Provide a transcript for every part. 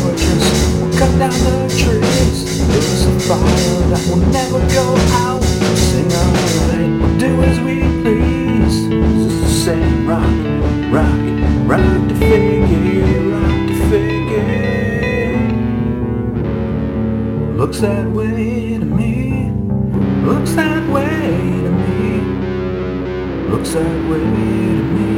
fortress, we'll cut down the trees. Us a fire that will never go out. Sing alright, we'll do as we please. It's the same rock, rock, rock to fakie, rock to fakie. Looks that way to me. Looks that way to me. Looks that way to me.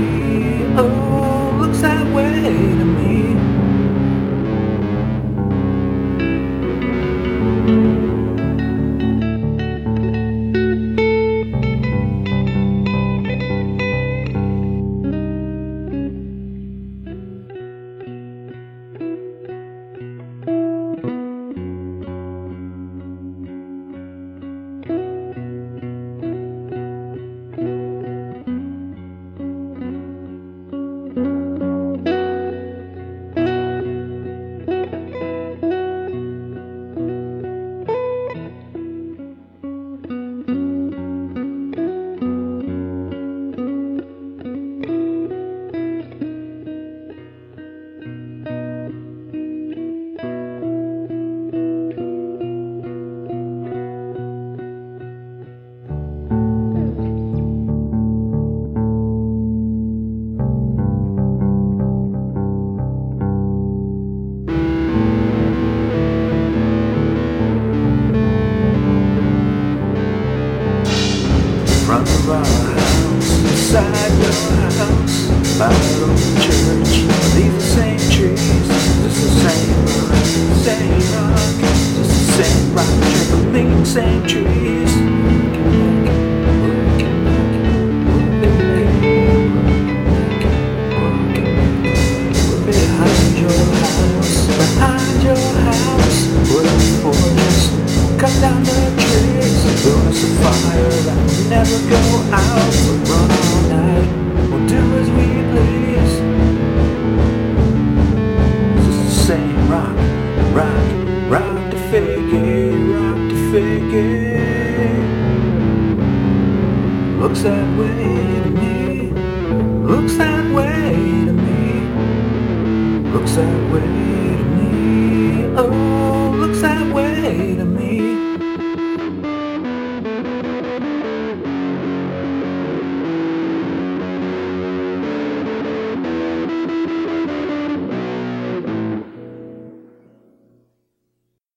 Of our house, beside your house, by the old church. These are same trees, just the same rock, same rock, just the same rock, trampoline, same trees. Fire will never go out. All night, do as we please. The same rock, rock, rock to fakie, rock to fakie. Looks that way to me, looks that way to me. Looks that way to me. Oh,